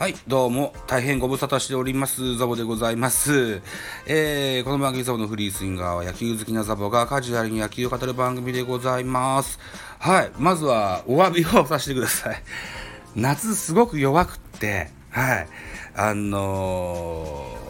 はい、どうも、大変ご無沙汰しております、ザボでございます。えー、この番組ザボのフリースインガーは野球好きなザボがカジュアルに野球を語る番組でございます。はい、まずはお詫びをさせてください。夏すごく弱くって、はい、あのー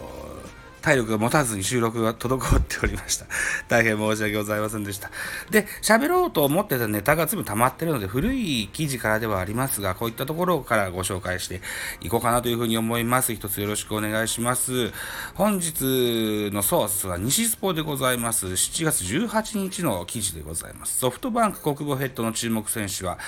体力が持たずに収録が滞っておりました。大変申し訳ございませんでした。で、喋ろうと思ってたネタが全部溜まってるので、古い記事からではありますが、こういったところからご紹介していこうかなというふうに思います。一つよろしくお願いします。本日のソースは西スポでございます。7月18日の記事でございます。ソフトバンク国母ヘッドの注目選手は、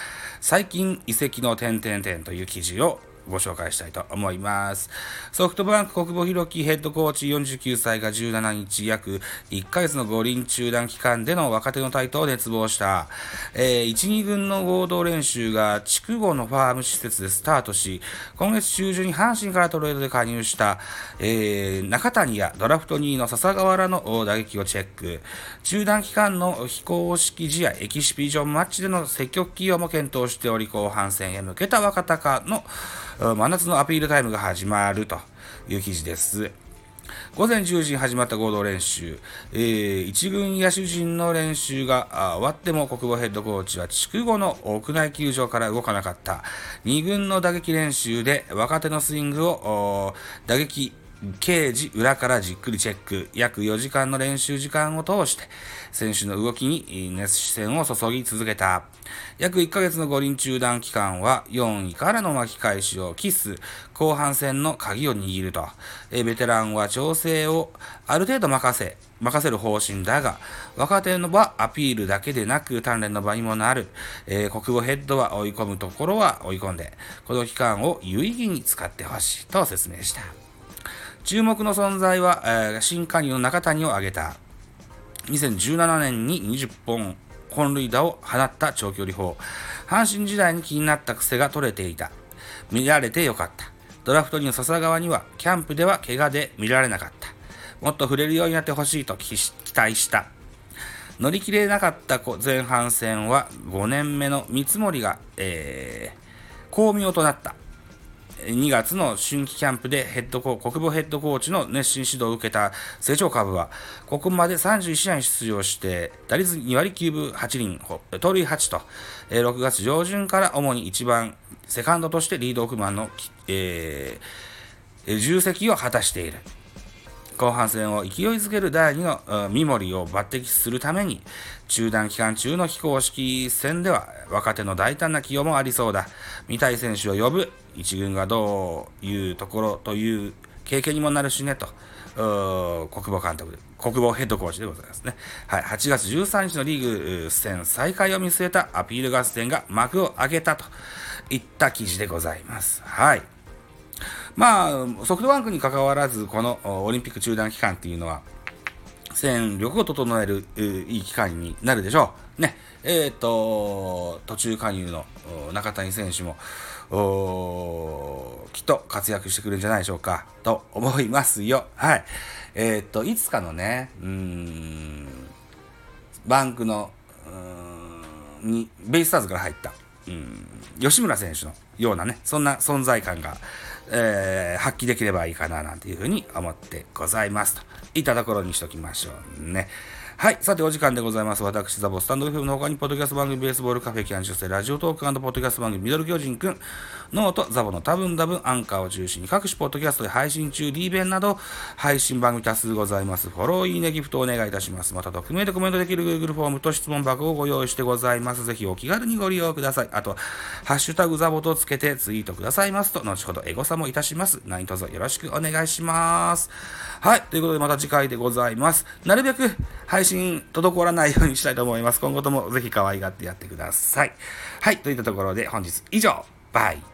最近移籍の点々点という記事をご紹介したいと思います。ソフトバンク国母弘樹ヘッドコーチ49歳が17日約1ヶ月の五輪中断期間での若手の台頭を熱望した。えー、1、2軍の合同練習が筑後のファーム施設でスタートし、今月中旬に阪神からトレードで加入した、えー、中谷やドラフト2位の笹川らの打撃をチェック。中断期間の非公式試合エキシビジョンマッチでの積極起用も検討しており、後半戦へ向けた若鷹の真夏のアピールタイムが始まるという記事です。午前10時に始まった合同練習、えー、一軍野手陣の練習が終わっても国語ヘッドコーチは筑後の屋内球場から動かなかった。2軍の打撃練習で若手のスイングを打撃刑事裏からじっくりチェック。約4時間の練習時間を通して、選手の動きに熱視線を注ぎ続けた。約1ヶ月の五輪中断期間は4位からの巻き返しを期す後半戦の鍵を握ると。ベテランは調整をある程度任せ、任せる方針だが、若手の場アピールだけでなく鍛錬の場にもなる。えー、国語ヘッドは追い込むところは追い込んで、この期間を有意義に使ってほしいと説明した。注目の存在は、えー、新加入の中谷を挙げた。2017年に20本本塁打を放った長距離砲。阪神時代に気になった癖が取れていた。見られてよかった。ドラフト2の笹川には、キャンプでは怪我で見られなかった。もっと触れるようになってほしいと期待した。乗り切れなかった前半戦は5年目の三森が、えー、巧妙となった。2月の春季キャンプでヘッドコ国防ヘッドコーチの熱心指導を受けた成長株は、ここまで31試合出場して、打率2割9分8厘、盗塁8と、6月上旬から主に1番、セカンドとしてリードオフマンの、えー、重責を果たしている。後半戦を勢いづける第2の三森を抜擢するために、中断期間中の非公式戦では若手の大胆な起用もありそうだ。見たい選手を呼ぶ。一軍がどういうところという経験にもなるしねと。国母監督、国母ヘッドコーチでございますね。はい。8月13日のリーグ戦再開を見据えたアピール合戦が幕を開けたといった記事でございます。はい。まあ、ソフトバンクに関わらず、このオリンピック中断期間っていうのは、戦力を整えるいい期間になるでしょう。ね。えっ、ー、と、途中加入の中谷選手も、きっと活躍してくるんじゃないでしょうか、と思いますよ。はい。えっ、ー、と、いつかのね、うん、バンクの、に、ベイスターズから入った、うん、吉村選手のようなね、そんな存在感が、えー、発揮できればいいかななんていうふうに思ってございますといったところにしときましょうね。はい。さて、お時間でございます。私、ザボスタンド FM の他に、ポッドキャスト番組、ベースボールカフェ、キャンシュセ、ラジオトークポッドキャスト番組、ミドル巨人くん、ノート、ザボの多分多分、アンカーを中心に各種ポッドキャストで配信中、リーベンなど、配信番組多数ございます。フォロー、いいね、ギフトお願いいたします。また、匿名でコメントできる Google フォームと質問箱をご用意してございます。ぜひお気軽にご利用ください。あと、ハッシュタグザボとつけてツイートくださいますと、後ほどエゴサもいたします。何卒よろしくお願いします。はい。ということで、また次回でございます。なるべく配信滞らないようにしたいと思います。今後ともぜひ可愛がってやってください。はい。といったところで本日以上。バイ。